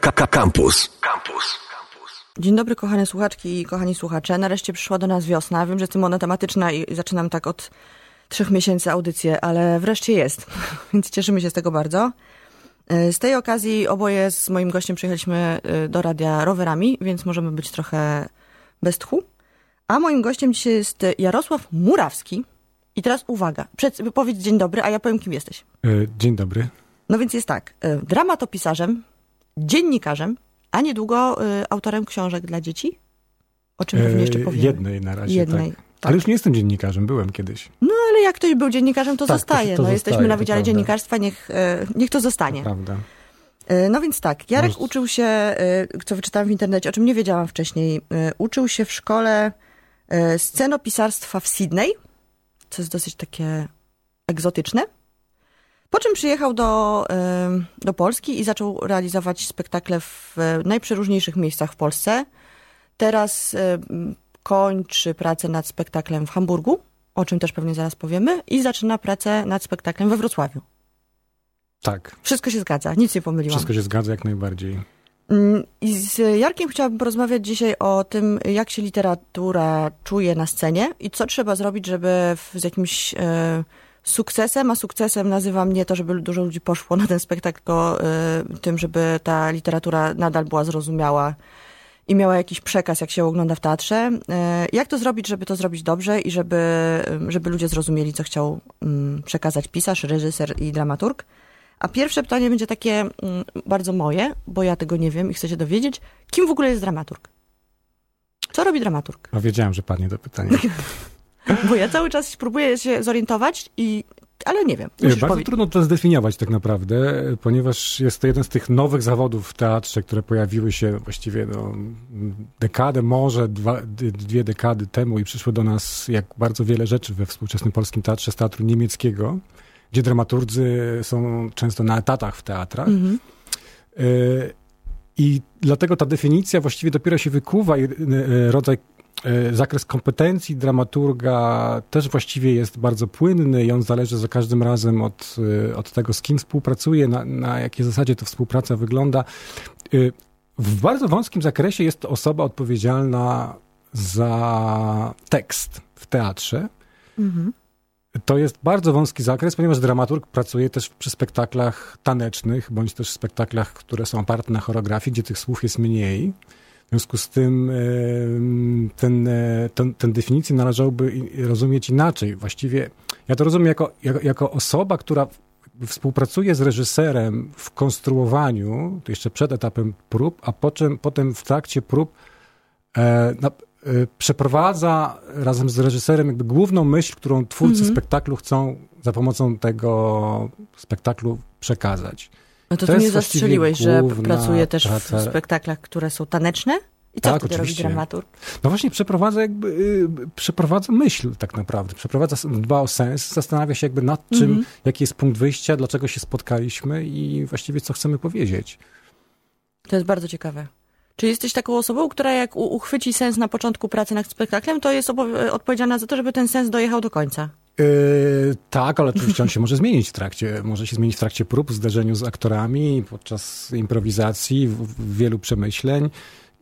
Campus. Campus. Dzień dobry, kochane słuchaczki i kochani słuchacze. Nareszcie przyszła do nas wiosna. Wiem, że jestem monotematyczna i zaczynam tak od trzech miesięcy audycję, ale wreszcie jest, więc cieszymy się z tego bardzo. E, z tej okazji oboje z moim gościem przyjechaliśmy e, do radia rowerami, więc możemy być trochę bez tchu. A moim gościem dzisiaj jest Jarosław Murawski. I teraz uwaga, przed, powiedz dzień dobry, a ja powiem, kim jesteś. E, dzień dobry. No więc jest tak, dramatopisarzem, dziennikarzem, a niedługo autorem książek dla dzieci. O czym pewnie jeszcze powiemy. Jednej na razie, Jednej. tak. Tak. Ale już nie jestem dziennikarzem, byłem kiedyś. No ale jak ktoś był dziennikarzem, to tak, zostaje. To, to no, zostaje, jesteśmy na Wydziale. Dziennikarstwa, niech, e, niech to zostanie. Prawda. E, No więc tak, Jarek Może- uczył się, e, co wyczytałam w internecie, o czym nie wiedziałam wcześniej, e, uczył się w szkole e, scenopisarstwa w Sydney, co jest dosyć takie egzotyczne. Po czym przyjechał do, e, do Polski i zaczął realizować spektakle w e, najprzeróżniejszych miejscach w Polsce. Teraz e, kończy pracę nad spektaklem w Hamburgu, o czym też pewnie zaraz powiemy, i zaczyna pracę nad spektaklem we Wrocławiu. Tak, Wszystko się zgadza, nic nie pomyliłam. wszystko się zgadza jak najbardziej. Mm, I z Jarkiem chciałabym porozmawiać dzisiaj o tym, jak się literatura czuje na scenie i co trzeba zrobić, żeby w, z jakimś e, sukcesem, a sukcesem nazywam nie to, żeby dużo ludzi poszło na ten spektakl, tylko e, tym, żeby ta literatura nadal była zrozumiała i miała jakiś przekaz, jak się ogląda w teatrze. E, jak to zrobić, żeby to zrobić dobrze i żeby, żeby ludzie zrozumieli, co chciał mm, przekazać pisarz, reżyser i dramaturg? A pierwsze pytanie będzie takie mm, bardzo moje, bo ja tego nie wiem i chcę się dowiedzieć. Kim w ogóle jest dramaturg? Co robi dramaturg? No wiedziałem, że padnie to pytanie. Bo ja cały czas próbuję się zorientować, i, ale nie wiem. Bardzo powiedzieć. trudno to zdefiniować tak naprawdę, ponieważ jest to jeden z tych nowych zawodów w teatrze, które pojawiły się właściwie no, dekadę, może dwa, dwie dekady temu i przyszły do nas jak bardzo wiele rzeczy we współczesnym polskim teatrze z teatru niemieckiego, gdzie dramaturdzy są często na etatach w teatrach. Mhm. Y, I dlatego ta definicja właściwie dopiero się wykuwa i y, rodzaj, zakres kompetencji dramaturga też właściwie jest bardzo płynny i on zależy za każdym razem od, y, od tego, z kim współpracuje, na, na jakiej zasadzie ta współpraca wygląda. Y, W bardzo wąskim zakresie jest to osoba odpowiedzialna za tekst w teatrze. Mhm. To jest bardzo wąski zakres, ponieważ dramaturg pracuje też przy spektaklach tanecznych, bądź też spektaklach, które są oparte na choreografii, gdzie tych słów jest mniej. W związku z tym em, ten, e, ten, tę definicję należałoby rozumieć inaczej. Właściwie ja to rozumiem jako, jako, jako osoba, która współpracuje z reżyserem w konstruowaniu, to jeszcze przed etapem prób, a potem, potem w trakcie prób e, na, e, przeprowadza razem z reżyserem jakby główną myśl, którą twórcy Mhm. spektaklu chcą za pomocą tego spektaklu przekazać. No to, To ty mnie zastrzeliłeś, że pracuje też w praca- spektaklach, które są taneczne? I co Tak, wtedy oczywiście. robi dramaturg? No właśnie przeprowadza jakby, y, przeprowadza myśl tak naprawdę, przeprowadza, dba o sens, zastanawia się jakby nad czym, Mhm. jaki jest punkt wyjścia, dlaczego się spotkaliśmy i właściwie co chcemy powiedzieć. To jest bardzo ciekawe. Czy jesteś taką osobą, która jak uchwyci sens na początku pracy nad spektaklem, to jest odpowiedzialna za to, żeby ten sens dojechał do końca? Yy, tak, ale oczywiście on się może zmienić w trakcie, może się zmienić w trakcie prób, w zderzeniu z aktorami, podczas improwizacji, w, w wielu przemyśleń.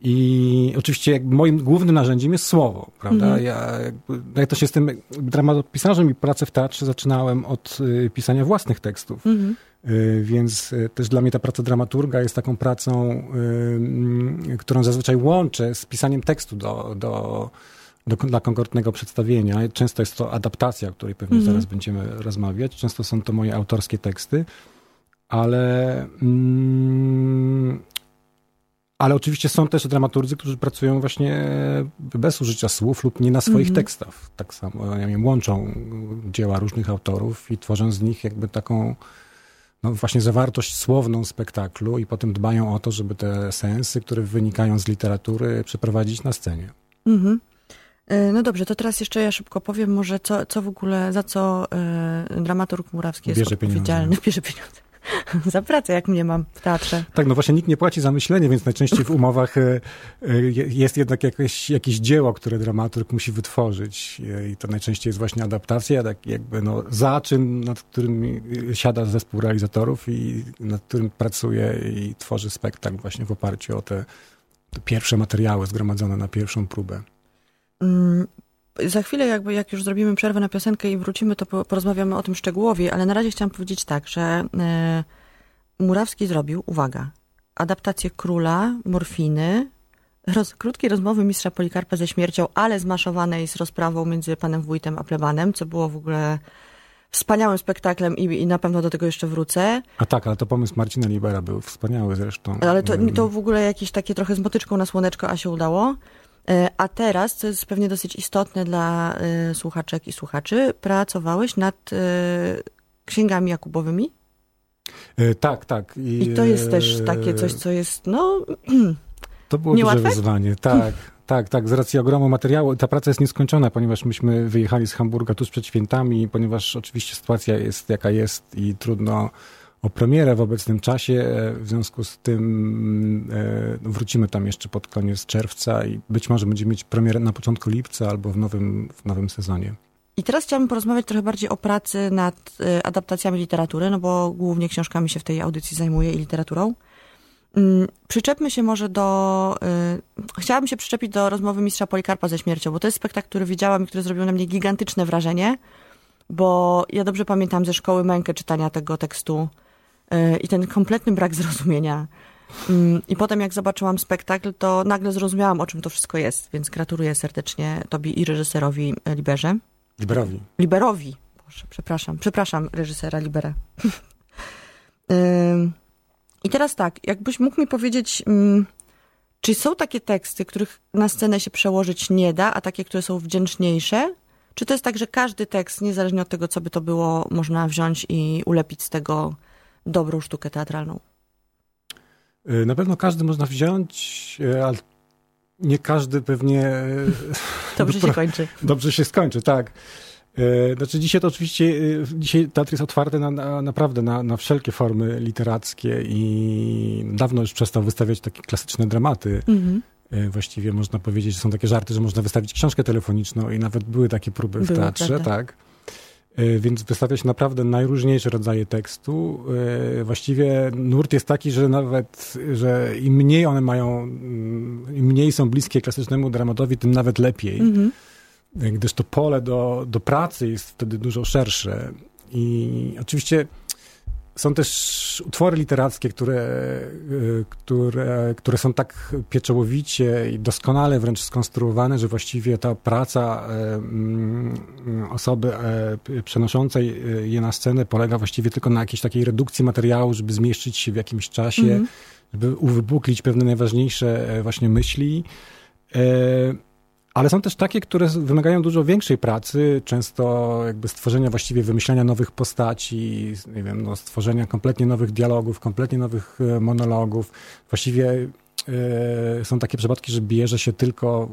I oczywiście moim głównym narzędziem jest słowo, prawda? Mhm. Ja, no ja też jestem dramatopisarzem i pracę w teatrze zaczynałem od y, pisania własnych tekstów. Y, Więc y, też dla mnie ta praca dramaturga jest taką pracą, mm, którą zazwyczaj łączę z pisaniem tekstu do, do, do, dla konkretnego przedstawienia. Często jest to adaptacja, o której pewnie Mhm. zaraz będziemy rozmawiać. Często są to moje autorskie teksty, ale. Mm, ale oczywiście są też dramaturdzy, którzy pracują właśnie bez użycia słów lub nie na swoich Mhm. tekstach. Tak samo, ja wiem, łączą dzieła różnych autorów i tworzą z nich jakby taką no właśnie zawartość słowną spektaklu i potem dbają o to, żeby te sensy, które wynikają z literatury, przeprowadzić na scenie. Mhm. E, No dobrze, to teraz jeszcze ja szybko powiem może, co, co w ogóle, za co e, dramaturg Murawski jest Bierze odpowiedzialny. Bierze pieniądze. za pracę, jak mnie mam w teatrze. Tak, no właśnie nikt nie płaci za myślenie, więc najczęściej w umowach e, jest jednak jakieś, jakieś dzieło, które dramaturg musi wytworzyć i to najczęściej jest właśnie adaptacja, tak jakby no, zaczyn, nad którym siada zespół realizatorów i nad którym pracuje i tworzy spektakl właśnie w oparciu o te, te pierwsze materiały zgromadzone na pierwszą próbę. Mm, za chwilę, jakby jak już zrobimy przerwę na piosenkę i wrócimy, to porozmawiamy o tym szczegółowi, ale na razie chciałam powiedzieć tak, że e, Murawski zrobił, uwaga, adaptację Króla, Morfiny, roz, krótkiej rozmowy mistrza Polikarpa ze śmiercią, ale zmaszowanej z rozprawą między panem wójtem a plebanem, co było w ogóle wspaniałym spektaklem i, i na pewno do tego jeszcze wrócę. A tak, ale to pomysł Marcina Libera był wspaniały zresztą. Ale to, to w ogóle jakieś takie trochę z motyczką na słoneczko, a się udało. E, a teraz, co jest pewnie dosyć istotne dla y, słuchaczek i słuchaczy, pracowałeś nad y, księgami Jakubowymi? Tak, tak. I, I, to jest też takie coś, co jest, no. To było niełatwe? duże wyzwanie, tak. Tak, tak, z racji ogromu materiału. Ta praca jest nieskończona, ponieważ myśmy wyjechali z Hamburga tuż przed świętami, ponieważ oczywiście sytuacja jest jaka jest i trudno o premierę w obecnym czasie. E, w związku z tym e, wrócimy tam jeszcze pod koniec czerwca i być może będziemy mieć premierę na początku lipca albo w nowym, w nowym sezonie. I teraz chciałabym porozmawiać trochę bardziej o pracy nad e, adaptacjami literatury, no bo głównie książkami się w tej audycji zajmuję i literaturą. Mm, przyczepmy się może do. chciałabym się przyczepić do rozmowy mistrza Polikarpa ze śmiercią, bo to jest spektakl, który widziałam i który zrobił na mnie gigantyczne wrażenie, bo ja dobrze pamiętam ze szkoły mękę czytania tego tekstu i ten kompletny brak zrozumienia. Mm, I potem jak zobaczyłam spektakl, to nagle zrozumiałam, o czym to wszystko jest, więc gratuluję serdecznie tobie i reżyserowi e, Liberze. Liberowi. Liberowi. Boże, przepraszam. Przepraszam reżysera Libera. I teraz tak, jakbyś mógł mi powiedzieć, mm, czy są takie teksty, których na scenę się przełożyć nie da, a takie, które są wdzięczniejsze? Czy to jest tak, że każdy tekst, niezależnie od tego, co by to było, można wziąć i ulepić z tego dobrą sztukę teatralną? Y, na pewno każdy można wziąć, y, ale nie każdy pewnie. Y, dobrze się kończy. Dobrze się skończy, tak. Znaczy dzisiaj to oczywiście, dzisiaj teatr jest otwarty na, na naprawdę na, na, wszelkie formy literackie i dawno już przestał wystawiać takie klasyczne dramaty. Mhm. Właściwie można powiedzieć, że są takie żarty, że można wystawić książkę telefoniczną i nawet były takie próby były, w teatrze, prawda? tak. E, więc wystawia się naprawdę najróżniejsze rodzaje tekstu. E, właściwie nurt jest taki, że nawet, że im mniej one mają, mm, im mniej są bliskie klasycznemu dramatowi, tym nawet lepiej. Mm -hmm. Gdyż to pole do, do pracy jest wtedy dużo szersze. I oczywiście są też utwory literackie, które, y, które, które są tak pieczołowicie i doskonale wręcz skonstruowane, że właściwie ta praca y, mm, osoby y, przenoszącej je na scenę polega właściwie tylko na jakiejś takiej redukcji materiału, żeby zmieścić się w jakimś czasie, mm -hmm. żeby uwypuklić pewne najważniejsze właśnie myśli. Ale są też takie, które wymagają dużo większej pracy, często jakby stworzenia, właściwie wymyślania nowych postaci, nie wiem, no, stworzenia kompletnie nowych dialogów, kompletnie nowych e, monologów. Właściwie y, są takie przypadki, że bierze się tylko,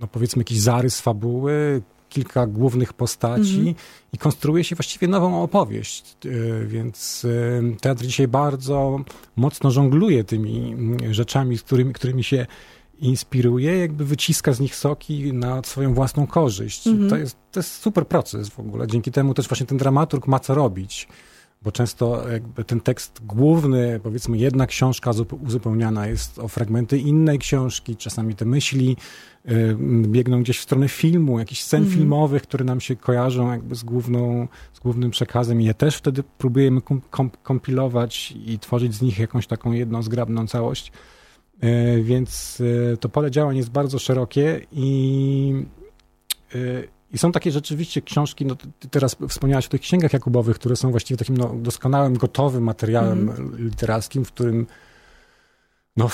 no powiedzmy, jakiś zarys fabuły, kilka głównych postaci mm -hmm. i konstruuje się właściwie nową opowieść. Y, więc teatr dzisiaj bardzo mocno żongluje tymi rzeczami, z którymi, którymi się inspiruje, jakby wyciska z nich soki na swoją własną korzyść. Mhm. To, jest, to jest super proces w ogóle. Dzięki temu też właśnie ten dramaturg ma co robić, bo często jakby ten tekst główny, powiedzmy jedna książka uzupełniana jest o fragmenty innej książki, czasami te myśli y, biegną gdzieś w stronę filmu, jakichś scen mhm. filmowych, które nam się kojarzą jakby z, główną, z głównym przekazem i je też wtedy próbujemy kom kompilować i tworzyć z nich jakąś taką jedną zgrabną całość. E, więc e, to pole działań jest bardzo szerokie i, e, i są takie rzeczywiście książki, no teraz wspomniałaś o tych księgach Jakubowych, które są właściwie takim no, doskonałym, gotowym materiałem mm. literackim, w którym no,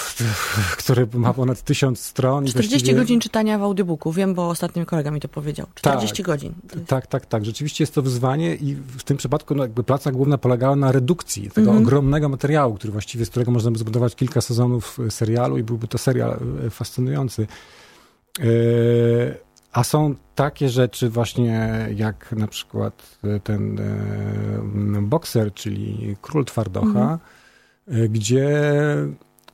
który ma ponad tysiąc stron. 40 właściwie... godzin czytania w audiobooku, wiem, bo ostatnio kolega mi to powiedział. 40 tak, godzin. Tak, tak, tak. Rzeczywiście jest to wyzwanie i w tym przypadku no, jakby praca główna polegała na redukcji tego mm -hmm. ogromnego materiału, który właściwie, z którego można by zbudować kilka sezonów serialu i byłby to serial e, fascynujący. Yy A są takie rzeczy właśnie jak na przykład ten bokser, czyli król twardocha, mhm. gdzie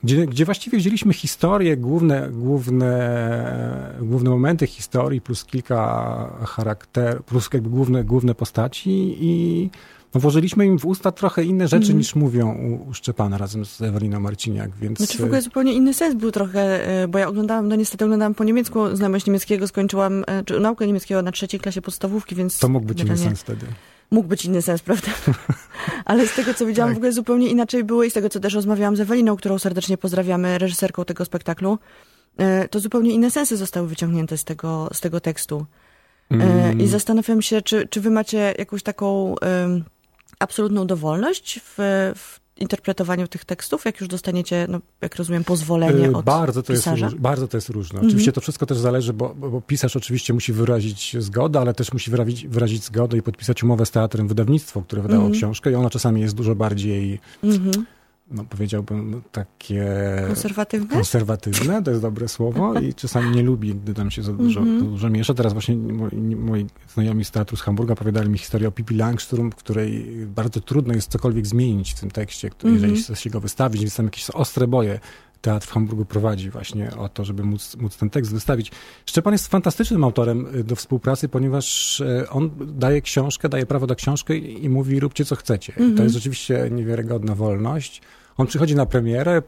gdzie, gdzie właściwie wzięliśmy historię, główne, główne, główne momenty historii, plus kilka charakter, plus jakby główne, główne postaci i no, włożyliśmy im w usta trochę inne rzeczy mm. niż mówią u, u Szczepana razem z Eweliną Marciniak, więc... Znaczy w ogóle zupełnie inny sens był trochę, e, bo ja oglądałam, no niestety oglądałam po niemiecku, znajomość niemieckiego skończyłam, e, czy naukę niemieckiego na trzeciej klasie podstawówki, więc... To mógł być inny sens wtedy mógł być inny sens, prawda? Ale z tego, co widziałam, tak. w ogóle zupełnie inaczej było i z tego, co też rozmawiałam z Eweliną, którą serdecznie pozdrawiamy, reżyserką tego spektaklu, e, to zupełnie inne sensy zostały wyciągnięte z tego, z tego tekstu. E, mm. I zastanawiam się, czy, czy wy macie jakąś taką absolutną dowolność w, w interpretowaniu tych tekstów, jak już dostaniecie, no, jak rozumiem, pozwolenie y, od bardzo to pisarza? Jest, bardzo to jest różne. Mhm. Oczywiście to wszystko też zależy, bo, bo, pisarz oczywiście musi wyrazić zgodę, ale też musi wyrazić, wyrazić zgodę i podpisać umowę z teatrem wydawnictwo, które wydało mhm. książkę i ona czasami jest dużo bardziej mhm no powiedziałbym, takie... Konserwatywne? Konserwatywne, to jest dobre słowo i czasami nie lubi, gdy tam się za dużo, mm -hmm. dużo miesza. Teraz właśnie moi, moi, znajomi z teatru z Hamburga opowiadali mi historię o Pippi Langström, w której bardzo trudno jest cokolwiek zmienić w tym tekście, który, mm -hmm. jeżeli chce się go wystawić, więc tam jakieś ostre boje teatr w Hamburgu prowadzi właśnie o to, żeby móc, móc ten tekst wystawić. Szczepan jest fantastycznym autorem y, do współpracy, ponieważ y, on daje książkę, daje prawo do książki i mówi róbcie co chcecie. Mm -hmm. To jest rzeczywiście niewiarygodna wolność. On przychodzi na premierę,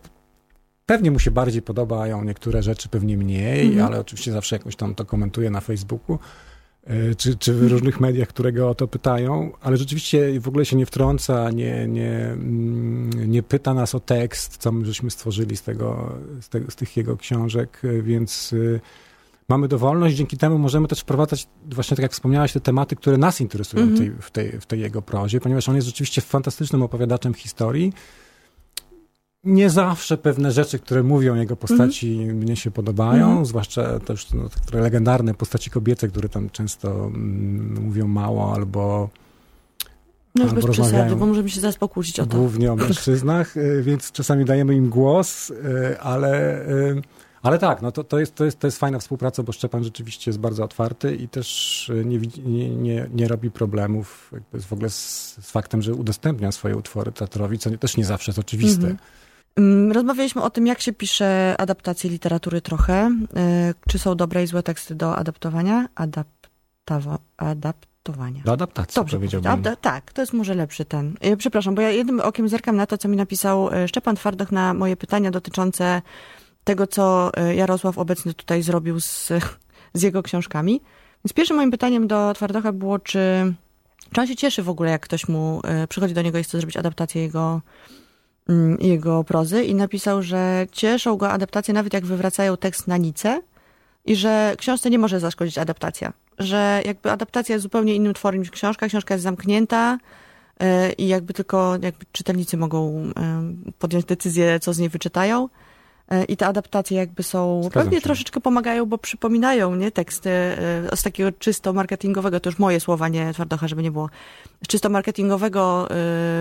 pewnie mu się bardziej podobają niektóre rzeczy, pewnie mniej, mhm. ale oczywiście zawsze jakoś tam to komentuje na Facebooku. E, czy, czy w mhm. różnych mediach, które go o to pytają, ale rzeczywiście w ogóle się nie wtrąca, nie, nie, mm, nie pyta nas o tekst, co my żeśmy stworzyli z, tego, z, tego, z tych jego książek, e, więc y, mamy dowolność, dzięki temu możemy też wprowadzać, właśnie tak jak wspomniałaś, te tematy, które nas interesują w, tej, w, tej, w tej jego prozie, ponieważ on jest rzeczywiście fantastycznym opowiadaczem historii, nie zawsze pewne rzeczy, które mówią jego postaci, mm. mnie się podobają, mm. zwłaszcza też no, te legendarne postaci kobiece, które tam często mm, mówią mało albo. No już bez przesady, bo możemy się zaraz pokłócić o to. Głównie o mężczyznach, y, więc czasami dajemy im głos, y, ale, y, ale tak, no to, to, jest, to, jest, to jest fajna współpraca, bo Szczepan rzeczywiście jest bardzo otwarty i też nie, nie, nie, nie robi problemów w ogóle z, z, faktem, że udostępnia swoje utwory teatrowi, co też nie zawsze jest oczywiste. Mm -hmm. Mm, rozmawialiśmy o tym, jak się pisze adaptacje literatury trochę. Y, czy są dobre i złe teksty do adaptowania? Adaptawa, adaptowania. Do adaptacji, Dobrze powiedziałbym. tak, to jest może lepszy ten. Y, przepraszam, bo ja jednym okiem zerkam na to, co mi napisał y, Szczepan Twardoch na moje pytania dotyczące tego, co Jarosław obecny tutaj zrobił z, z jego książkami. Więc pierwszym moim pytaniem do Twardocha było, czy, czy on się cieszy w ogóle, jak ktoś mu przychodzi do niego i chce zrobić adaptację jego Mm, jego prozy i napisał, że cieszą go adaptacje nawet jak wywracają tekst na nicę i że książce nie może zaszkodzić adaptacja. Że jakby adaptacja jest zupełnie innym tworem niż książka. Książka jest zamknięta e, i jakby tylko jakby czytelnicy mogą podjąć decyzję, co z niej wyczytają. E, I te adaptacje jakby są, Zgadzam pewnie się. troszeczkę pomagają, bo przypominają, nie, teksty e, z takiego czysto marketingowego, to już moje słowa, nie twardocha, żeby nie było, z czysto marketingowego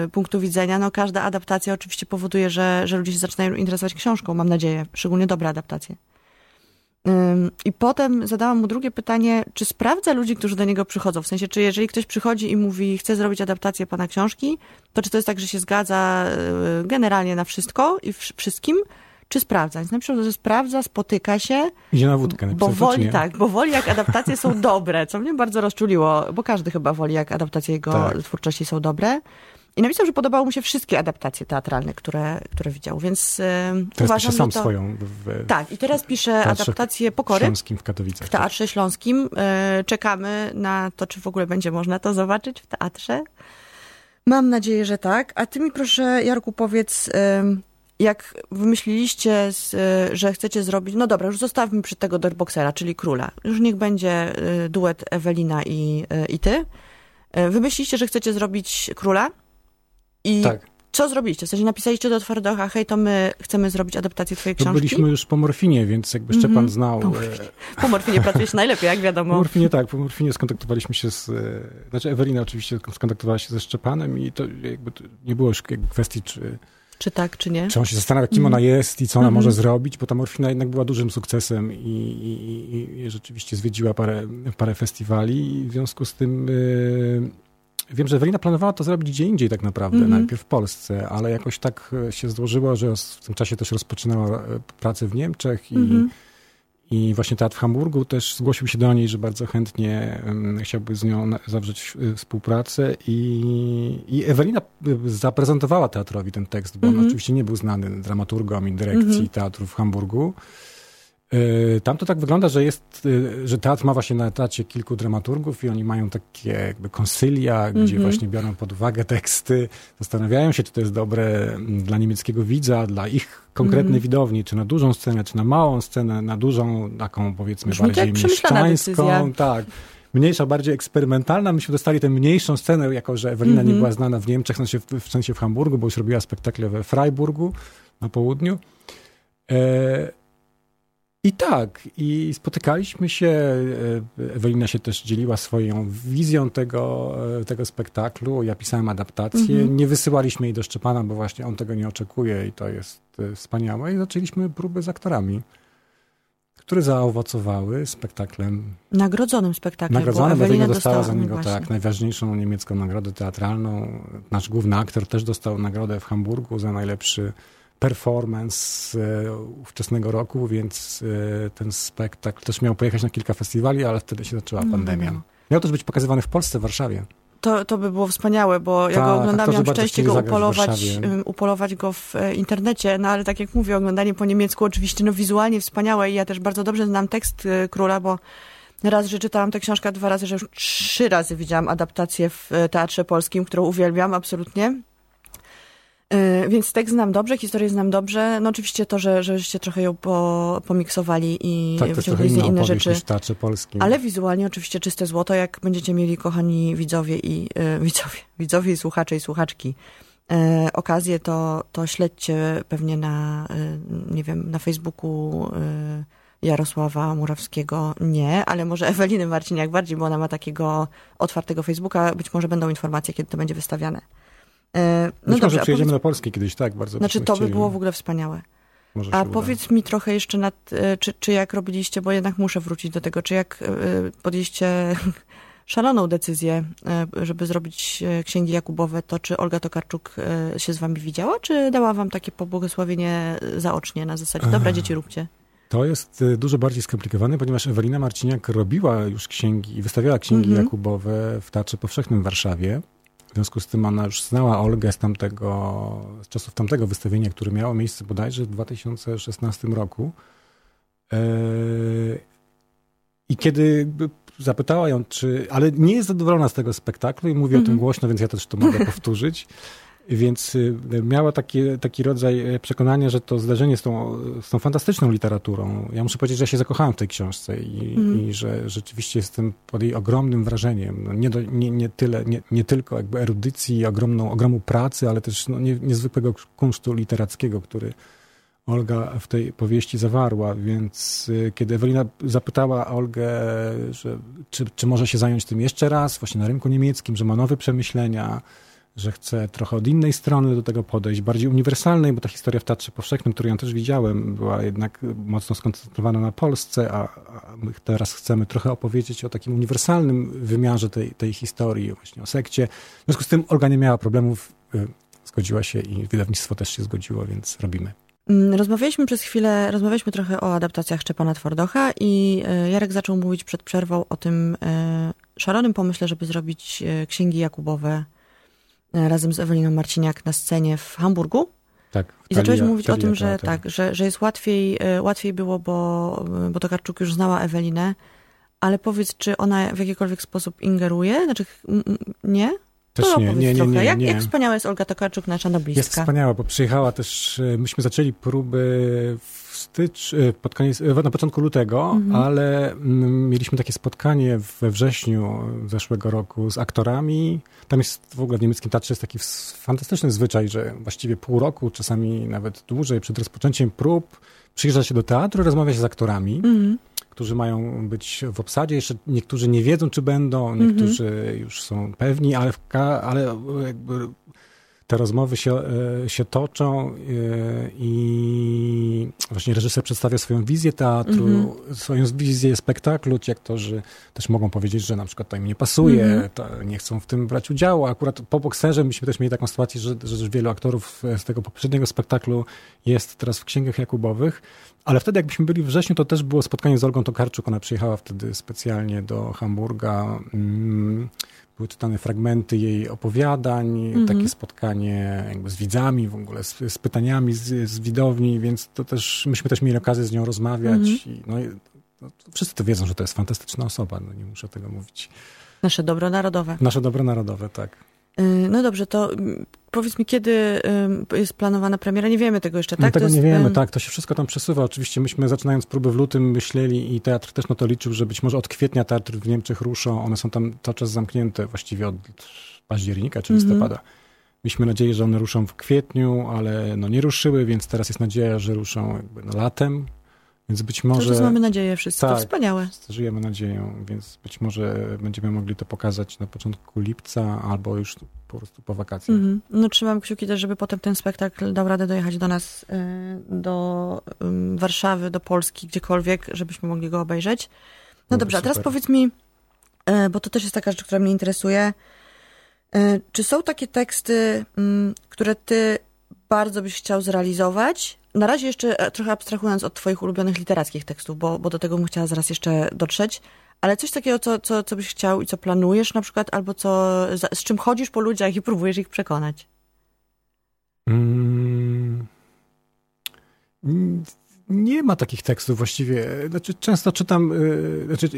y, punktu widzenia, no każda adaptacja oczywiście powoduje, że, że ludzie się zaczynają interesować książką, mam nadzieję, szczególnie dobre adaptacje. I potem zadałam mu drugie pytanie, czy sprawdza ludzi, którzy do niego przychodzą? W sensie, czy jeżeli ktoś przychodzi i mówi, chce zrobić adaptację pana książki, to czy to jest tak, że się zgadza generalnie na wszystko i wszystkim, czy sprawdza. Więc napisał, że sprawdza, spotyka się. Idzie na wódkę. Bo woli, tak, bo woli jak adaptacje są dobre, co mnie bardzo rozczuliło, bo każdy chyba woli jak adaptacje jego tak. twórczości są dobre. I napisał, że podobały mu się wszystkie adaptacje teatralne, które, które widział, więc teraz uważam, pisze sam to... swoją. W, tak, i teraz pisze adaptację Pokory. Śląskim w Katowicach. W Teatrze Śląskim. E, czekamy na to, czy w ogóle będzie można to zobaczyć w teatrze. Mam nadzieję, że tak. A ty mi proszę, Jarku, powiedz, jak wymyśliliście, że chcecie zrobić, no dobra, już zostawmy przy tego Dirtboxera, czyli króla. Już niech będzie y, duet Ewelina i, y, i ty. Y, wymyśliliście, że chcecie zrobić króla i tak. co zrobiliście? W sensie napisaliście do Twardocha, hej, to my chcemy zrobić adaptację twojej książki? To byliśmy już po Morfinie, więc jakby Szczepan mm -hmm. znał... Po morfinie, po morfinie pracujesz najlepiej, jak wiadomo. Po Morfinie tak, po Morfinie skontaktowaliśmy się z... Znaczy Ewelina oczywiście skontaktowała się ze Szczepanem i to jakby nie było już jakby kwestii, czy Czy tak, czy nie? Czy on się zastanawia, kim ona jest i co ona może zrobić, bo ta morfina jednak była dużym sukcesem i, i, i rzeczywiście zwiedziła parę, parę festiwali. I w związku z tym y, wiem, że Ewelina planowała to zrobić gdzie indziej tak naprawdę, najpierw w Polsce, ale jakoś tak się złożyło, że w tym czasie też rozpoczynała e, pracę w Niemczech i i właśnie teatr w Hamburgu też zgłosił się do niej, że bardzo chętnie chciałby z nią zawrzeć e, współpracę. I, i Ewelina e, zaprezentowała teatrowi ten tekst, bo mm -hmm. on mhm. oczywiście nie był znany dramaturgom i dyrekcji mm -hmm. teatru w Hamburgu. E, tam to tak wygląda, że jest, że teatr ma właśnie na etacie kilku dramaturgów i oni mają takie jakby konsylia, mm -hmm. gdzie właśnie biorą pod uwagę teksty, zastanawiają się, czy to jest dobre dla niemieckiego widza, dla ich konkretnej mm. widowni, czy na dużą scenę, czy na małą scenę, na dużą, taką powiedzmy Brzmi bardziej mieszczańską. Tak. Mniejsza, bardziej eksperymentalna. Myśmy dostali tę mniejszą scenę, jako że Ewelina mm -hmm. nie mhm. była znana w Niemczech, w sensie w, w sensie w Hamburgu, bo już robiła spektakle we Freiburgu na południu. E, i tak, i spotykaliśmy się, e, Ewelina się też dzieliła swoją wizją tego, e, tego spektaklu, ja pisałem adaptację, mhm. nie wysyłaliśmy jej do Szczepana, bo właśnie on tego nie oczekuje i to jest e, wspaniałe i zaczęliśmy próby z aktorami, które zaowocowały spektaklem. Nagrodzonym spektaklem. Nagrodzonym, bo Ewelina dostała, dostała za niego tak, najważniejszą niemiecką nagrodę teatralną. Nasz główny aktor też dostał nagrodę w Hamburgu za najlepszy performance e, ówczesnego roku, więc e, ten spektakl też miał pojechać na kilka festiwali, ale wtedy się zaczęła mhm. pandemia. Miał też być pokazywany w Polsce, w Warszawie. To, to by było wspaniałe, bo ja go tak, oglądam, miałam szczęście go upolować, upolować go w e, internecie, no ale tak jak mówię, oglądanie po niemiecku oczywiście no wizualnie wspaniałe i ja też bardzo dobrze znam tekst Króla, bo raz, że czytałam tę książkę, dwa razy, że już trzy razy widziałam adaptację w Teatrze Polskim, którą uwielbiam absolutnie. E, więc tekst znam dobrze, historię znam dobrze. No oczywiście to, że, żeście trochę ją po, pomiksowali i tak, wyciągnęli inne rzeczy. polskim. Ale wizualnie oczywiście czyste złoto, jak będziecie mieli, kochani widzowie i e, widzowie, widzowie i słuchacze i słuchaczki, e, okazję, to, to śledźcie pewnie na, e, nie wiem, na Facebooku Jarosława Murawskiego nie, ale może Eweliny Marciniak bardziej, bo ona ma takiego otwartego Facebooka. Być może będą informacje, kiedy to będzie wystawiane. E, no Być dobrze, może przyjedziemy powiedz... do Polski kiedyś, tak? Bardzo Znaczy to by było w ogóle wspaniałe. Może a powiedz uda. mi trochę jeszcze, nad, e, czy, czy jak robiliście, bo jednak muszę wrócić do tego, czy jak e, podjęliście szaloną decyzję, żeby zrobić księgi Jakubowe, to czy Olga Tokarczuk się z wami widziała, czy dała wam takie pobłogosławienie zaocznie na zasadzie, dobra, dzieci róbcie? To jest dużo bardziej skomplikowane, ponieważ Ewelina Marciniak robiła już księgi i wystawiała księgi mm -hmm. Jakubowe w Teatrze Powszechnym w Warszawie. W związku z tym ona już znała Olgę z tamtego, z czasów tamtego wystawienia, które miało miejsce bodajże w 2016 roku. E, I kiedy zapytała ją, czy. Ale nie jest zadowolona z tego spektaklu i mówi mm -hmm. o tym mhm. głośno, więc ja też to mogę powtórzyć. Więc y, miała taki, taki rodzaj e, przekonania, że to zdarzenie z tą, z tą fantastyczną literaturą. Ja muszę powiedzieć, że ja się zakochałem w tej książce i, mm. i że rzeczywiście jestem pod jej ogromnym wrażeniem. No nie, do, nie, nie, tyle, nie, nie tylko jakby erudycji, ogromną, ogromu pracy, ale też no, nie, niezwykłego kunsztu literackiego, który Olga w tej powieści zawarła, więc y, kiedy Ewelina zapytała Olgę, że, czy, czy może się zająć tym jeszcze raz, właśnie na rynku niemieckim, że ma nowe przemyślenia, że chcę trochę od innej strony do tego podejść, bardziej uniwersalnej, bo ta historia w Teatrze Powszechnym, którą ja też widziałem, była jednak mocno skoncentrowana na Polsce, a, a my teraz chcemy trochę opowiedzieć o takim uniwersalnym wymiarze tej, tej historii, właśnie o sekcie. W związku z tym Olga nie miała problemów, y, zgodziła się i wydawnictwo też się zgodziło, więc robimy. Mm, rozmawialiśmy przez chwilę, rozmawialiśmy trochę o adaptacjach Szczepana Twardocha i y, Jarek zaczął mówić przed przerwą o tym y, szalonym pomyśle, żeby zrobić księgi Jakubowe razem z Eweliną Marciniak na scenie w Hamburgu. Tak. I zacząłeś mówić Talia, o tym, że tak, że, że jest łatwiej, e, łatwiej było, bo, bo Tokarczuk już znała Ewelinę, ale powiedz, czy ona w jakikolwiek sposób ingeruje? Znaczy, nie? Też to nie, nie, nie, nie, jak, jak wspaniała jest Olga Tokarczuk, nasza noblistka? Jest wspaniała, bo przyjechała też, e, myśmy zaczęli próby w stycz, pod koniec, na początku lutego, mhm. ale mm, mieliśmy takie spotkanie we wrześniu zeszłego roku z aktorami, tam jest w ogóle w niemieckim teatrze jest taki fantastyczny zwyczaj, że właściwie pół roku, czasami nawet dłużej przed rozpoczęciem prób przyjeżdża się do teatru, rozmawia się z aktorami, mm. którzy mają być w obsadzie. Jeszcze niektórzy nie wiedzą, czy będą, niektórzy mm -hmm. już są pewni, ale, ale jakby te rozmowy się, e, się toczą e, i właśnie reżyser przedstawia swoją wizję teatru, mm -hmm. swoją wizję spektaklu. Ci aktorzy też mogą powiedzieć, że na przykład to im nie pasuje, mm -hmm. nie chcą w tym brać udziału. Akurat po bokserze myśmy też mieli taką sytuację, że, że wielu aktorów z tego poprzedniego spektaklu jest teraz w księgach Jakubowych. Ale wtedy, jakbyśmy byli w wrześniu, to też było spotkanie z Olgą Tokarczuk. Ona przyjechała wtedy specjalnie do Hamburga. Mm, były czytane fragmenty jej opowiadań, mm -hmm. takie spotkanie z widzami, w ogóle z, z pytaniami z, z, widowni, więc to też, myśmy też mieli okazję z nią rozmawiać. Mm -hmm. i, no, no, wszyscy to wiedzą, że to jest fantastyczna osoba, no nie muszę tego mówić. Nasze dobro narodowe. Nasze dobro narodowe, tak. Y, no dobrze, to mm, powiedz mi, kiedy jest planowana premiera? Nie wiemy tego jeszcze, tak? No tego jest... nie wiemy, tak. To się wszystko tam przesuwa. Oczywiście myśmy zaczynając próby w lutym myśleli i teatr też na to liczył, że być może od kwietnia teatr w Niemczech ruszą. One są tam cały czas zamknięte właściwie od października czy listopada. Mm -hmm. Mieliśmy nadzieję, że one ruszą w kwietniu, ale no nie ruszyły, więc teraz jest nadzieja, że ruszą jakby no latem. Więc być może. To mamy nadzieję wszyscy, tak, to wspaniałe. Żyjemy nadzieją, więc być może będziemy mogli to pokazać na początku lipca albo już po prostu po wakacjach. Mm -hmm. No trzymam kciuki też, żeby potem ten spektakl dał radę dojechać do nas, y, do Warszawy, do Polski, gdziekolwiek, żebyśmy mogli go obejrzeć. No dobrze, a teraz powiedz mi, y, bo to też jest taka rzecz, która mnie interesuje. Y, czy są takie teksty, które ty bardzo byś chciał zrealizować, na razie jeszcze e, trochę abstrahując od twoich ulubionych literackich tekstów, bo, bo do tego bym chciała zaraz jeszcze dotrzeć, ale coś takiego, co, co, co byś chciał i co planujesz na przykład, albo co, z czym chodzisz po ludziach i próbujesz ich przekonać? Mm, nie ma takich tekstów właściwie. Znaczy, często czytam, y, znaczy,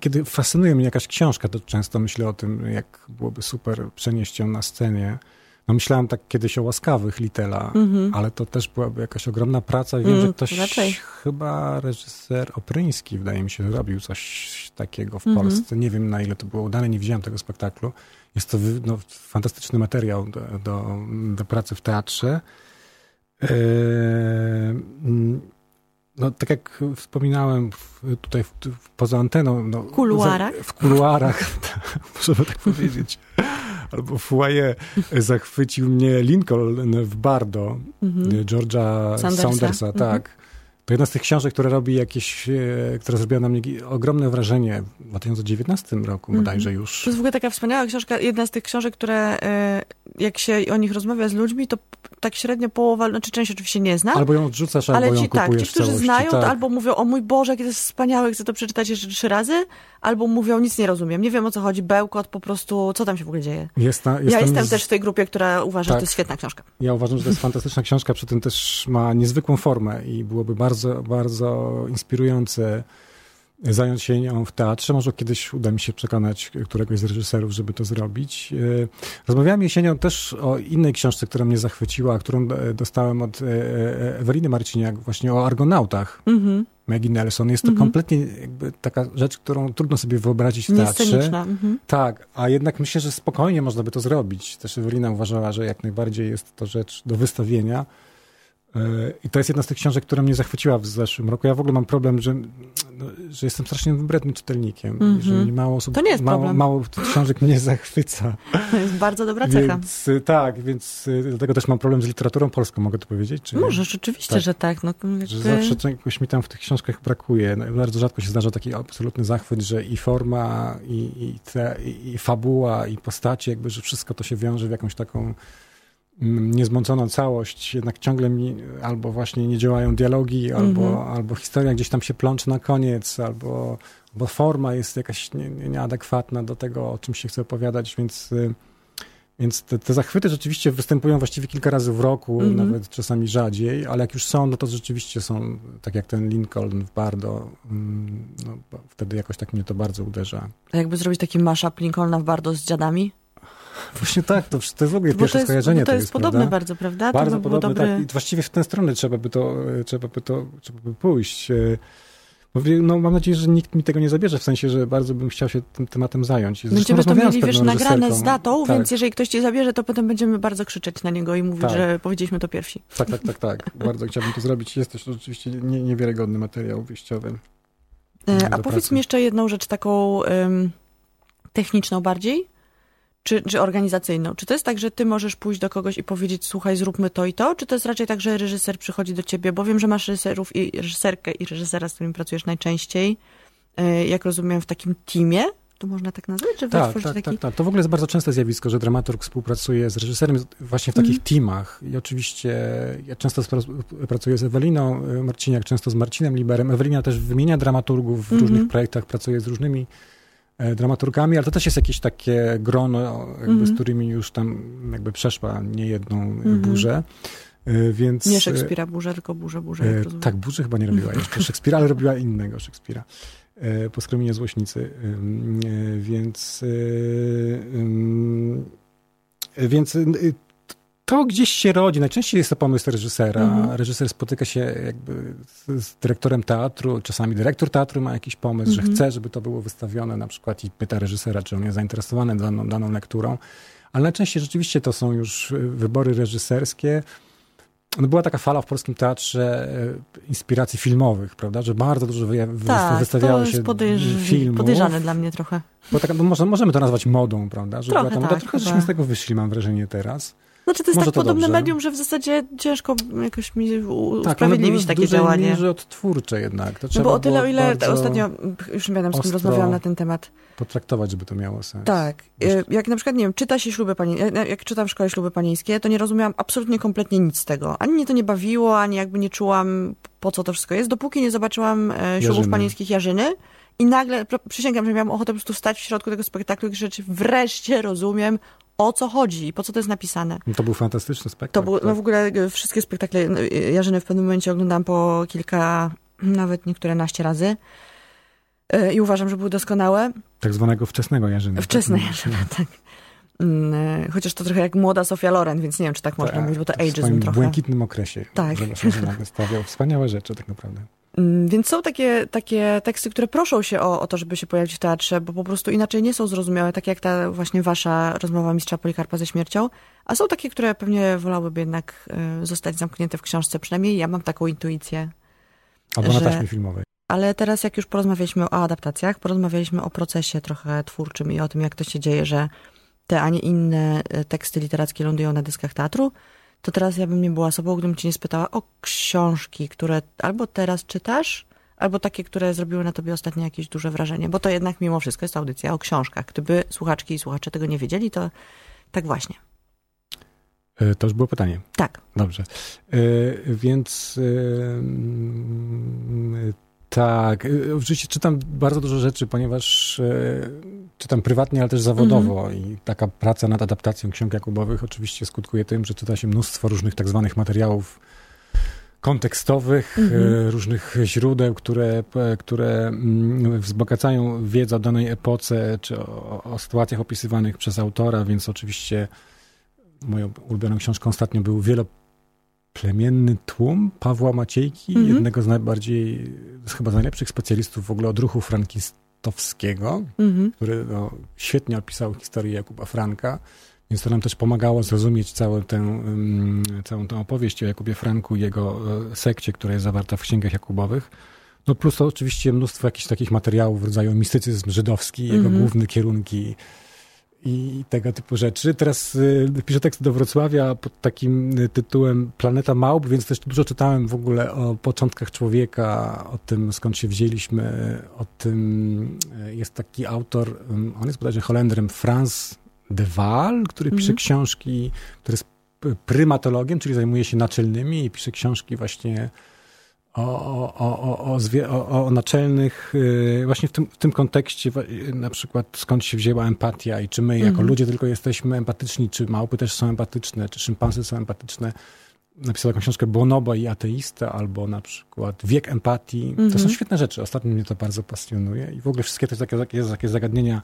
kiedy fascynuje mnie jakaś książka, to często myślę o tym, jak byłoby super przenieść ją na scenie. No myślałem tak kiedyś o łaskawych Litela, mm-hmm. ale to też byłaby jakaś ogromna praca. Wiem, mm, że ktoś, raczej. chyba reżyser Opryński, wydaje mi się, robił coś takiego w mm-hmm. Polsce. Nie wiem, na ile to było udane, nie widziałem tego spektaklu. Jest to no, fantastyczny materiał do, do, do pracy w teatrze. Yy, no, tak jak wspominałem tutaj w, poza anteną. No, kuluarach? w kuluarach, możemy tak powiedzieć albo foyer zachwycił mnie Lincoln w Bardo mhm. George'a Sandersa, Saundersa mhm. Tak. To jedna z tych książek, która robi jakieś, e, która zrobiła na mnie ogromne wrażenie w 2019 roku mm. bodajże już. To jest w ogóle taka wspaniała książka, jedna z tych książek, które e, jak się o nich rozmawia z ludźmi, to tak średnio połowa, znaczy część oczywiście nie zna. Albo ją odrzucasz, albo ją ci, kupujesz Tak, ci, którzy całości, znają, tak. to albo mówią, o mój Boże, jakie to jest wspaniałe, chcę to przeczytać jeszcze trzy razy, albo mówią, nic nie rozumiem, nie wiem o co chodzi, bełkot, po prostu, co tam się w ogóle dzieje. Jest na, jest ja jestem z... też w tej grupie, która uważa, tak. że to jest świetna książka. Ja uważam, że to jest fantastyczna książka, przy tym też ma niezwykłą formę i byłoby bardzo, bardzo inspirujące zająć się nią w teatrze. Może kiedyś uda mi się przekonać któregoś z reżyserów, żeby to zrobić. E, rozmawiałem jesienią też o innej książce, która mnie zachwyciła, którą dostałem od e, e, Eweliny Marciniak, właśnie o argonautach. Mm-hmm. Maggie Nelson. Jest to mm-hmm. kompletnie taka rzecz, którą trudno sobie wyobrazić w teatrze. Mm-hmm. Tak, a jednak myślę, że spokojnie można by to zrobić. Też Ewelina uważała, że jak najbardziej jest to rzecz do wystawienia. E, I to jest jedna z tych książek, która mnie zachwyciła w zeszłym roku. Ja w ogóle mam problem, że, no, że jestem strasznie wybrednym czytelnikiem. Mm -hmm. Że mhm. mało osób, to nie jest mało, problem. mało książek mnie zachwyca. To jest bardzo dobra cecha. Więc, y, tak, więc y, dlatego też mam problem z literaturą polską, mogę to powiedzieć? Czy Możesz, oczywiście, tak. że tak. No, jakby... Że zawsze czegoś mi tam w tych książkach brakuje. No, bardzo rzadko się zdarza taki absolutny zachwyt, że i forma, i, i, te, i, i fabuła, i postacie, jakby, że wszystko to się wiąże w jakąś taką niezmąconą całość, jednak ciągle mi albo właśnie nie działają dialogi, albo, mm -hmm. albo historia gdzieś tam się plączy na koniec, albo, albo forma jest jakaś nie, nie, nieadekwatna do tego, o czym się chce opowiadać, więc, y, więc te, te zachwyty rzeczywiście występują właściwie kilka razy w roku, mm -hmm. nawet czasami rzadziej, ale jak już są, no to rzeczywiście są, tak jak ten Lincoln w Bardo, mm, no, wtedy jakoś tak mnie to bardzo uderza. A jakby zrobić taki mashup Lincolna w Bardo z dziadami? Właśnie tak, to, to jest w ogóle bo pierwsze to jest, skojarzenie. Bo to jest, jest podobne prawda? bardzo, prawda? Bardzo to podobne, dobry... tak. I właściwie w tę stronę trzeba by to, trzeba by to trzeba by pójść. E, no, mam nadzieję, że nikt mi tego nie zabierze, w sensie, że bardzo bym chciał się tym tematem zająć. Zresztą będziemy to mieli, wiesz, nagrane z datą, tak. więc jeżeli ktoś ci zabierze, to potem będziemy bardzo krzyczeć na niego i mówić, tak. że powiedzieliśmy to pierwsi. Tak, tak, tak, tak. bardzo chciałbym to zrobić. Jest to rzeczywiście nie, niewiarygodny materiał wyjściowy. E, a powiedz pracy. mi jeszcze jedną rzecz taką um, techniczną bardziej. Czy, czy organizacyjną? Czy to jest tak, że ty możesz pójść do kogoś i powiedzieć, słuchaj, zróbmy to i to? Czy to jest raczej tak, że reżyser przychodzi do ciebie? Bo wiem, że masz reżyserów i reżyserkę i reżysera, z którym pracujesz najczęściej, e, jak rozumiem, w takim teamie, to można tak nazwać? Że tak, tak, taki... tak, tak. To w ogóle jest bardzo częste zjawisko, że dramaturg współpracuje z reżyserem właśnie w takich mm. teamach. I oczywiście ja często pracuję z Eweliną y, Marciniak, często z Marcinem Liberem. Ewelina też wymienia dramaturgów w mm -hmm. różnych projektach, pracuje z różnymi e, dramaturgami, ale to też jest jakieś takie grono, jakby, mm -hmm. z którymi już tam jakby przeszła niejedną mm -hmm. burzę. E, więc, nie Szekspira burzę, tylko burzę, burzę. E, tak, burzę chyba nie robiła jeszcze Szekspira, ale robiła innego Szekspira. E, po skrominie złośnicy. E, więc, e, więc to gdzieś się rodzi. Najczęściej jest to pomysł reżysera. Mhm. Reżyser spotyka się jakby z dyrektorem teatru, czasami dyrektor teatru ma jakiś pomysł, mhm. że chce, żeby to było wystawione na przykład i pyta reżysera, czy on jest zainteresowany daną, daną lekturą. Ale najczęściej rzeczywiście to są już wybory reżyserskie. No była taka fala w polskim teatrze e, inspiracji filmowych, prawda, że bardzo dużo tak, wystawiało się podejrz- filmów. podejrzane dla mnie trochę. Bo tak, bo możemy to nazwać modą, prawda, że trochę, była tak, trochę żeśmy z tego wyszli, mam wrażenie teraz. Znaczy to jest Może tak to podobne dobrze. medium, że w zasadzie ciężko jakoś mi tak, usprawiedliwić tak, takie działanie. Tak, odtwórcze jednak. To no bo o tyle, o ile ostatnio, już nie pamiętam z kim rozmawiałam na ten temat. Potraktować, żeby to miało sens. Tak. E, jak na przykład, nie wiem, czyta się śluby panieńskie, jak czytam w szkole śluby panieńskie, to nie rozumiałam absolutnie kompletnie nic z tego. Ani mnie to nie bawiło, ani jakby nie czułam, po co to wszystko jest, dopóki nie zobaczyłam e, ślubów Jarzyny. panieńskich Jarzyny. I nagle, przysięgam, że miałam ochotę po prostu stać w środku tego spektaklu i rzeczy wreszcie rozumiem, o co chodzi i po co to jest napisane. No to był fantastyczny spektakl. To był, no tak. w ogóle e, wszystkie spektakle no, Jarzyny w pewnym momencie oglądam po kilka, nawet niektóre naście razy. E, I uważam, że były doskonałe. Tak zwanego wczesnego Jarzyna. Wczesne tak? Jarzyna, tak. Mm, e, chociaż to trochę jak młoda Sofia Loren, więc nie wiem, czy tak można mówić, bo to ageism trochę. W błękitnym okresie. Tak. Stawiał wspaniałe rzeczy tak naprawdę. Mm, więc są takie, takie teksty, które proszą się o, o to, żeby się pojawić w teatrze, bo po prostu inaczej nie są zrozumiałe, tak jak ta właśnie wasza rozmowa mistrza Polikarpa ze śmiercią, a są takie, które pewnie wolałyby jednak e, zostać zamknięte w książce. Przynajmniej ja mam taką intuicję. Albo że... na taśmie filmowej. Ale teraz jak już porozmawialiśmy o adaptacjach, porozmawialiśmy o procesie trochę twórczym i o tym, jak to się dzieje, że te, a nie inne e, teksty literackie lądują na dyskach teatru, to teraz ja bym nie była sobą, gdybym cię nie spytała o książki, które albo teraz czytasz, albo takie, które zrobiły na tobie ostatnio jakieś duże wrażenie, bo to jednak mimo wszystko jest audycja o książkach. Gdyby słuchaczki i słuchacze tego nie wiedzieli, to tak właśnie. E, to już było pytanie. Tak. Dobrze. E, więc tak, oczywiście czytam bardzo dużo rzeczy, ponieważ czytam prywatnie, ale też zawodowo mm i taka praca nad adaptacją ksiąg Jakubowych oczywiście skutkuje tym, że czyta się mnóstwo różnych tak zwanych materiałów kontekstowych, mm -hmm. różnych źródeł, które, które mm, wzbogacają wiedzę o danej epoce, czy o, o sytuacjach opisywanych przez autora, więc oczywiście moją ulubioną książką ostatnio był Wieloplemienny tłum Pawła Maciejki, mm -hmm. jednego z najbardziej, chyba z najlepszych specjalistów w ogóle odruchu frankistów Towskiego, mhm. który no, świetnie opisał historię Jakuba Franka, więc to nam też pomagało zrozumieć całą tę, całą tę opowieść o Jakubie Franku i jego e, sekcie, która jest zawarta w księgach Jakubowych. No plus to oczywiście mnóstwo jakichś takich materiałów w rodzaju mistycyzm żydowski, jego mhm. główne kierunki i tego typu rzeczy. Teraz y, piszę tekst do Wrocławia pod takim y, tytułem Planeta Małp, więc też dużo czytałem w ogóle o początkach człowieka, o tym skąd się wzięliśmy, o tym y, jest taki autor, on jest bodajże Holendrem, Franz de Waal, który pisze mhm. książki, który jest prymatologiem, czyli zajmuje się naczelnymi i pisze książki właśnie o, o, o, o, naczelnych, y, właśnie w tym, w tym kontekście, na przykład skąd się wzięła empatia i czy my jako mhm. ludzie tylko jesteśmy empatyczni, czy małpy też są empatyczne, czy szympansy są empatyczne. Napisał taką książkę Bonobo i ateista, albo na przykład Wiek empatii. To są mhm. świetne rzeczy. Ostatnio mnie to bardzo pasjonuje i w ogóle wszystkie te takie, takie zagadnienia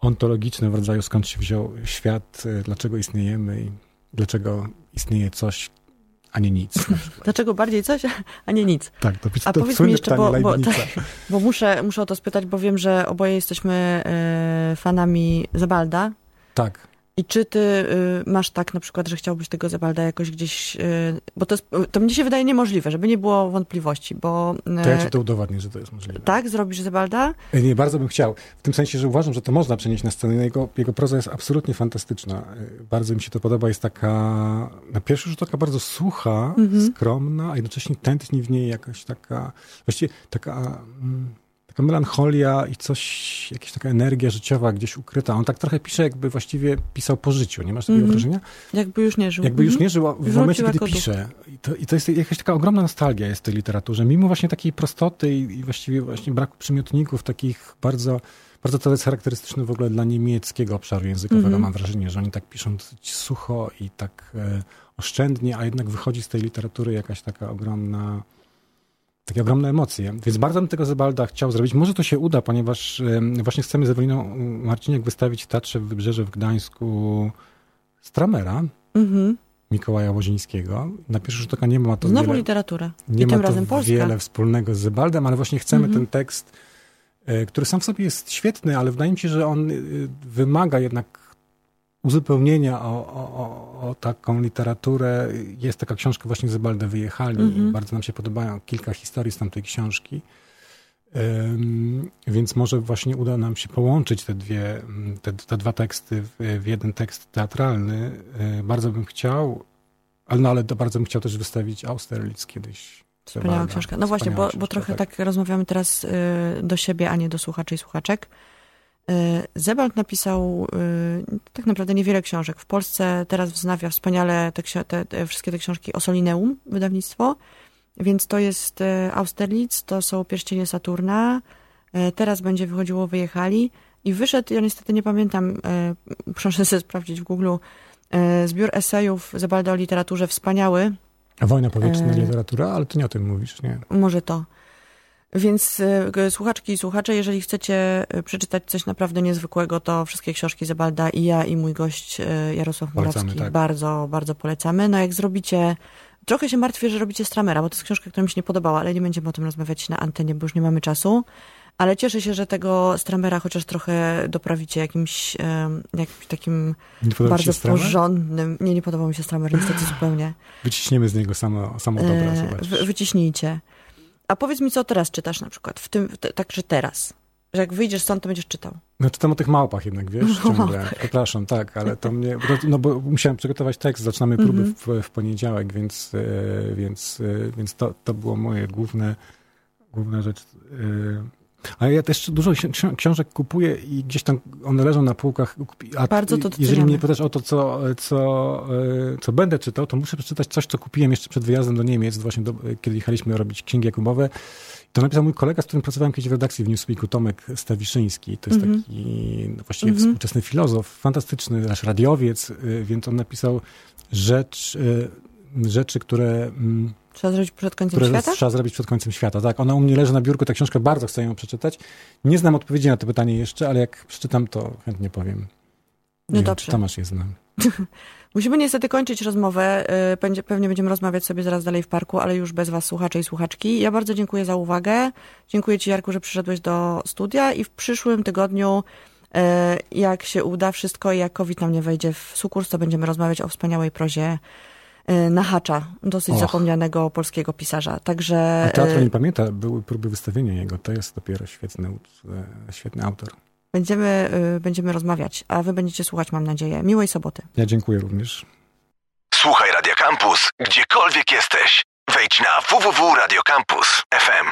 ontologiczne w rodzaju skąd się wziął świat, y, dlaczego istniejemy i dlaczego istnieje coś, a nie nic. Dlaczego bardziej coś, a nie nic? Tak, to, a to powiedz mi jeszcze, bo, bo, tak, bo, muszę, muszę o to spytać, bo wiem, że oboje jesteśmy e, fanami Zabalda. Tak. I czy ty y, masz tak na przykład, że chciałbyś tego Zebalda jakoś gdzieś, y, bo to, jest, to mnie się wydaje niemożliwe, żeby nie było wątpliwości, bo... Y, To ja ci to udowodnię, że to jest możliwe. Tak? Zrobisz Zebalda? E, Nie, bardzo bym chciał. W tym sensie, że uważam, że to można przenieść na scenę. Jego, jego proza jest absolutnie fantastyczna. E, Bardzo mi się to podoba. Jest taka, na pierwszy rzut oka bardzo sucha, skromna, a jednocześnie tętni w niej jakaś taka, właściwie taka, mm, taka melancholia i coś, jakaś taka energia życiowa gdzieś ukryta. On tak trochę pisze, jakby właściwie pisał po życiu. Nie masz takiego Mhm. wrażenia? Jakby już nie żył. Jakby już Mhm. nie żył w Wrócił momencie, kiedy pisze. I to, I to jest jakaś taka ogromna nostalgia jest w tej literaturze. Mimo właśnie takiej prostoty i, i właściwie właśnie braku przymiotników takich bardzo, bardzo to jest charakterystyczne w ogóle dla niemieckiego obszaru językowego. Mhm. Mam wrażenie, że oni tak piszą dosyć sucho i tak e, oszczędnie, a jednak wychodzi z tej literatury jakaś taka ogromna takie ogromne emocje. Więc bardzo bym tego Zebalda chciał zrobić. Może to się uda, ponieważ właśnie chcemy z Eweliną Marciniak wystawić w Teatrze w Wybrzeże w Gdańsku Stramera. Mhm. Mikołaja Łozińskiego. Na pierwszy rzut oka nie ma to Znowu wiele, literatura. nie I ma tym to razem Polska. wiele wspólnego z Zebaldem, ale właśnie chcemy Mhm. ten tekst, e, który sam w sobie jest świetny, ale wydaje mi się, że on e, wymaga jednak uzupełnienia o, o, o, taką literaturę. Jest taka książka właśnie Zebalde Wyjechali Mhm. i bardzo nam się podobają kilka historii z tamtej książki. Em, Więc może właśnie uda nam się połączyć te dwie, mm, te, te dwa teksty w, w jeden tekst teatralny. E, Bardzo bym chciał, ale, no, ale to bardzo bym chciał też wystawić Austerlitz kiedyś. Wspaniała książka. No właśnie, Wspaniała bo, bo książka, trochę tak. rozmawiamy teraz y, do siebie, a nie do słuchaczy i słuchaczek. Y, Zebald napisał y, tak naprawdę niewiele książek. W Polsce teraz wznawia wspaniale te, te, te wszystkie te książki Osolineum, wydawnictwo. Więc to jest y, Austerlitz, to są Pierścienie Saturna. Teraz będzie wychodziło Wyjechali. I wyszedł, ja niestety nie pamiętam, proszę sobie sprawdzić w Google, zbiór esejów Zebalda o literaturze wspaniały. Wojna powietrzna E. literatura, ale ty nie o tym mówisz, nie? Może to. Więc y, słuchaczki i słuchacze, jeżeli chcecie y, przeczytać coś naprawdę niezwykłego, to wszystkie książki Zebalda i ja i mój gość y, Jarosław Polecamy, Murawski tak. bardzo, bardzo polecamy. No jak zrobicie, trochę się martwię, że robicie Stramera, bo to jest książka, która mi się nie podobała, ale nie będziemy o tym rozmawiać na antenie, bo już nie mamy czasu. Ale cieszę się, że tego Stramera chociaż trochę doprawicie jakimś, jakimś takim bardzo porządnym. Nie, nie podobał mi się Stramer, niestety zupełnie. Wyciśniemy z niego samo, samo dobre, E, wy- wyciśnijcie. A powiedz mi, co teraz czytasz na przykład, w tym, te, także teraz. Że jak wyjdziesz stąd, to będziesz czytał. No czytam o tych małpach jednak, wiesz, No, ciągle. Przepraszam, tak, ale to mnie, no bo musiałem przygotować tekst, zaczynamy próby Mhm. w, w poniedziałek, więc, e, więc, e, więc to, to było moje główne, główna rzecz. E. Ale ja też dużo ksi- książek kupuję i gdzieś tam one leżą na półkach. A Bardzo to jeżeli mnie pytasz o to, co, co, e, co będę czytał, to muszę przeczytać coś, co kupiłem jeszcze przed wyjazdem do Niemiec, właśnie do, kiedy jechaliśmy robić księgi Jakubowe. To napisał mój kolega, z którym pracowałem kiedyś w redakcji w Newsweeku, Tomek Stawiszyński. To jest Mhm. taki no, właściwie Mhm. współczesny filozof, fantastyczny, nasz radiowiec, y, więc on napisał rzecz, y, rzeczy, które, mm, Trzeba zrobić przed końcem które świata? trzeba zrobić przed końcem świata. Tak, ona u mnie leży na biurku, ta książka, bardzo chcę ją przeczytać. Nie znam odpowiedzi na to pytanie jeszcze, ale jak przeczytam, to chętnie powiem. Nie No wiem, dobrze. czy Tomasz je znam. Musimy niestety kończyć rozmowę. y, pewnie będziemy rozmawiać sobie zaraz dalej w parku, ale już bez was, słuchacze i słuchaczki. Ja bardzo dziękuję za uwagę. Dziękuję ci, Jarku, że przyszedłeś do studia i w przyszłym tygodniu, y, jak się uda wszystko i jak COVID nam nie wejdzie w sukurs, to będziemy rozmawiać o wspaniałej prozie Nahacza, dosyć Och. zapomnianego polskiego pisarza. Także... A teatr y, nie pamięta, były próby wystawienia jego, to jest dopiero świetny, e, świetny autor. Będziemy, y, będziemy rozmawiać, a wy będziecie słuchać, mam nadzieję. Miłej soboty. Ja dziękuję również. Słuchaj Radio Campus, gdziekolwiek jesteś. Wejdź na www.radiocampus.fm.